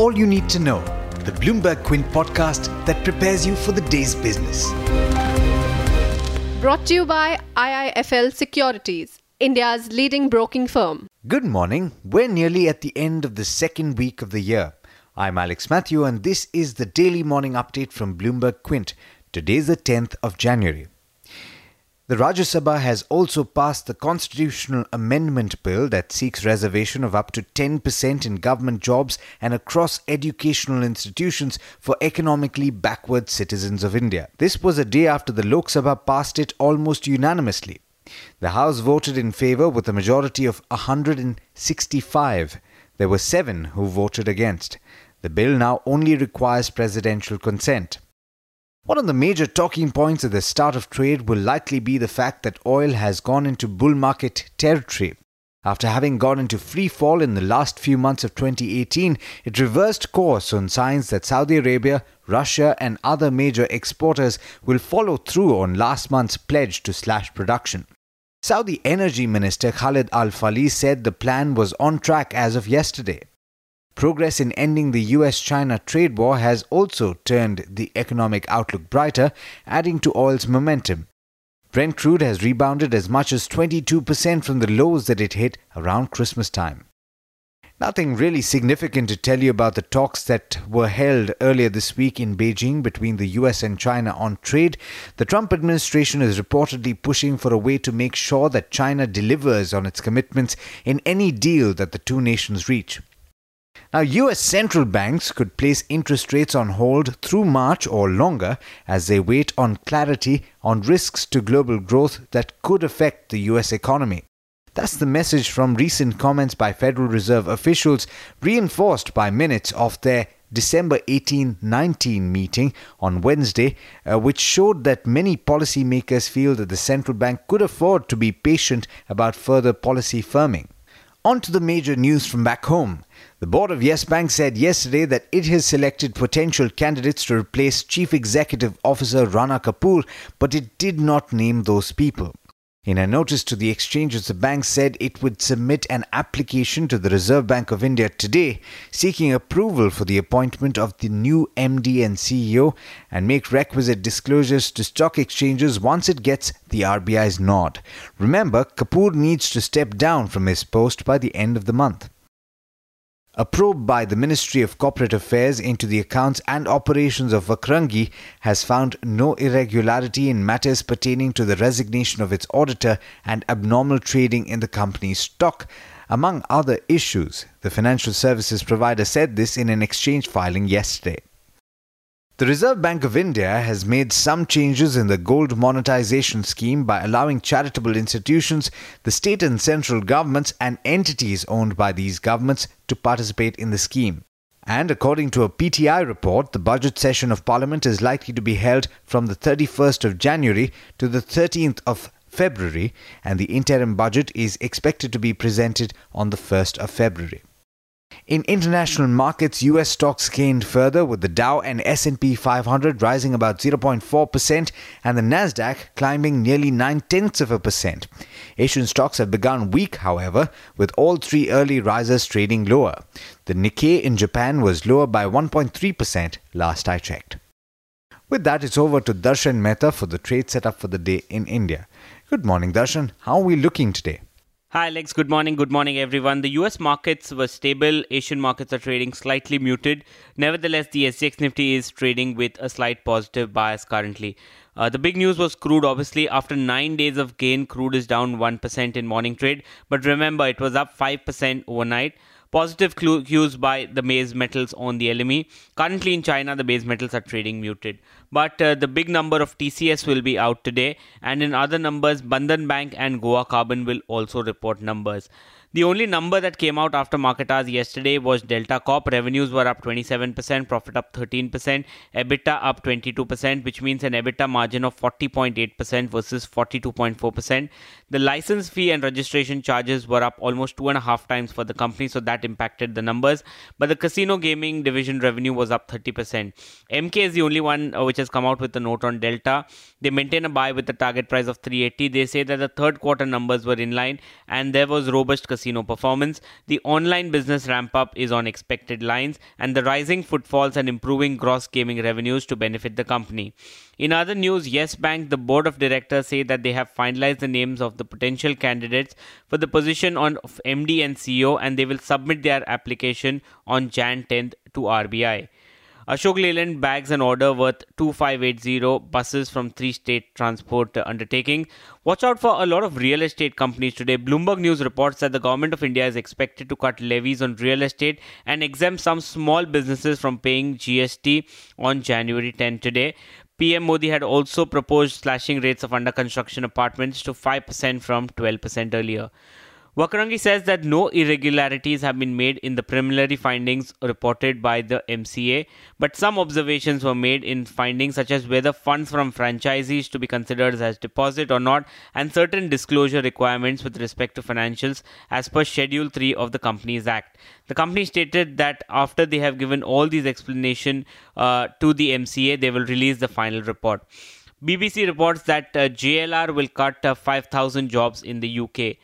all you need to know, the Bloomberg Quint podcast that prepares you for the day's business. Brought to you by IIFL Securities, India's leading broking firm. Good morning. We're nearly at the end of the second week of the year. I'm Alex Matthew, and this is the daily morning update from Bloomberg Quint. Today's the 10th of January. The Rajya Sabha has also passed the constitutional amendment bill that seeks reservation of up to 10% in government jobs and across educational institutions for economically backward citizens of India. This was a day after the Lok Sabha passed it almost unanimously. The House voted in favor with a majority of 165. There were seven who voted against. The bill now only requires presidential consent. One of the major talking points at the start of trade will likely be the fact that oil has gone into bull market territory. After having gone into free fall in the last few months of 2018, it reversed course on signs that Saudi Arabia, Russia, and other major exporters will follow through on last month's pledge to slash production. Saudi Energy Minister Khalid Al Falih said the plan was on track as of yesterday. Progress in ending the US China trade war has also turned the economic outlook brighter, adding to oil's momentum. Brent crude has rebounded as much as 22% from the lows that it hit around Christmas time. Nothing really significant to tell you about the talks that were held earlier this week in Beijing between the US and China on trade. The Trump administration is reportedly pushing for a way to make sure that China delivers on its commitments in any deal that the two nations reach. Now, US central banks could place interest rates on hold through March or longer as they wait on clarity on risks to global growth that could affect the US economy. That's the message from recent comments by Federal Reserve officials, reinforced by minutes of their December 18 19 meeting on Wednesday, uh, which showed that many policymakers feel that the central bank could afford to be patient about further policy firming. On to the major news from back home. The board of Yes Bank said yesterday that it has selected potential candidates to replace Chief Executive Officer Rana Kapoor, but it did not name those people. In a notice to the exchanges, the bank said it would submit an application to the Reserve Bank of India today seeking approval for the appointment of the new MD and CEO and make requisite disclosures to stock exchanges once it gets the RBI's nod. Remember, Kapoor needs to step down from his post by the end of the month. A probe by the Ministry of Corporate Affairs into the accounts and operations of Vakrangee has found no irregularity in matters pertaining to the resignation of its auditor and abnormal trading in the company's stock, among other issues. The financial services provider said this in an exchange filing yesterday. The Reserve Bank of India has made some changes in the gold monetization scheme by allowing charitable institutions, the state and central governments, and entities owned by these governments to participate in the scheme. And according to a PTI report, the budget session of Parliament is likely to be held from the 31st of January to the 13th of February, and the interim budget is expected to be presented on the 1st of February. In international markets, US stocks gained further with the Dow and S&P 500 rising about 0.4% and the Nasdaq climbing nearly 9 tenths of a percent. Asian stocks have begun weak, however, with all three early risers trading lower. The Nikkei in Japan was lower by 1.3% last I checked. With that, it's over to Darshan Mehta for the trade setup for the day in India. Good morning, Darshan. How are we looking today? Hi, Alex. Good morning. Good morning, everyone. The US markets were stable. Asian markets are trading slightly muted. Nevertheless, the SGX Nifty is trading with a slight positive bias currently. Uh, the big news was crude. Obviously, after nine days of gain, crude is down 1% in morning trade. But remember, it was up 5% overnight. Positive cues by the base metals on the LME. Currently in China, the base metals are trading muted. But uh, the big number of TCS will be out today, and in other numbers, Bandhan Bank and Goa Carbon will also report numbers. The only number that came out after market hours yesterday was Delta Corp. Revenues were up 27%, profit up 13%, EBITDA up 22%, which means an EBITDA margin of 40.8% versus 42.4%. The license fee and registration charges were up almost two and a half times for the company, so that impacted the numbers. But the casino gaming division revenue was up 30%. Emkay is the only one uh, which has come out with a note on Delta. They maintain a buy with a target price of 380. They say that the third quarter numbers were in line and there was robust casino performance. The online business ramp up is on expected lines, and the rising footfalls and improving gross gaming revenues to benefit the company. In other news, Yes Bank, the board of directors say that they have finalized the names of the potential candidates for the position of MD and CEO and they will submit their application on Jan 10th to RBI. Ashok Leyland bags an order worth 2580 buses from three state transport undertaking. Watch out for a lot of real estate companies today. Bloomberg News reports that the government of India is expected to cut levies on real estate and exempt some small businesses from paying GST on January 10 today. PM Modi had also proposed slashing rates of under construction apartments to 5% from 12% earlier. Vakrangee says that no irregularities have been made in the preliminary findings reported by the MCA, but some observations were made in findings such as whether funds from franchisees to be considered as deposit or not, and certain disclosure requirements with respect to financials as per Schedule 3 of the Companies Act. The company stated that after they have given all these explanations uh, to the MCA, they will release the final report. BBC reports that uh, JLR will cut uh, 5,000 jobs in the UK.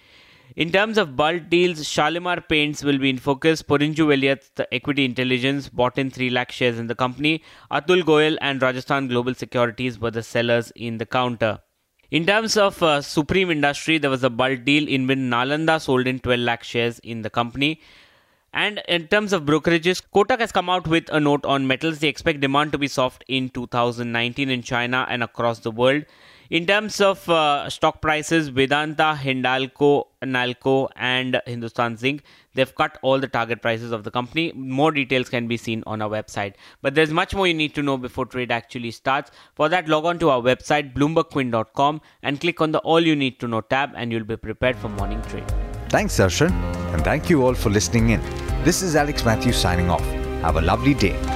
In terms of bulk deals, Shalimar Paints will be in focus. Porinju Veliyath, the equity intelligence, bought in 3 lakh shares in the company. Atul Goyal and Rajasthan Global Securities were the sellers in the counter. In terms of uh, Supreme Industry, there was a bulk deal in which Nalanda sold in 12 lakh shares in the company. And in terms of brokerages, Kotak has come out with a note on metals. They expect demand to be soft in 2019 in China and across the world. In terms of uh, stock prices, Vedanta, Hindalco, Nalco, and Hindustan Zinc, they've cut all the target prices of the company. More details can be seen on our website. But there's much more you need to know before trade actually starts. For that, log on to our website, bloombergquint.com, and click on the All You Need to Know tab, and you'll be prepared for morning trade. Thanks, Darshan, and thank you all for listening in. This is Alex Matthews signing off. Have a lovely day.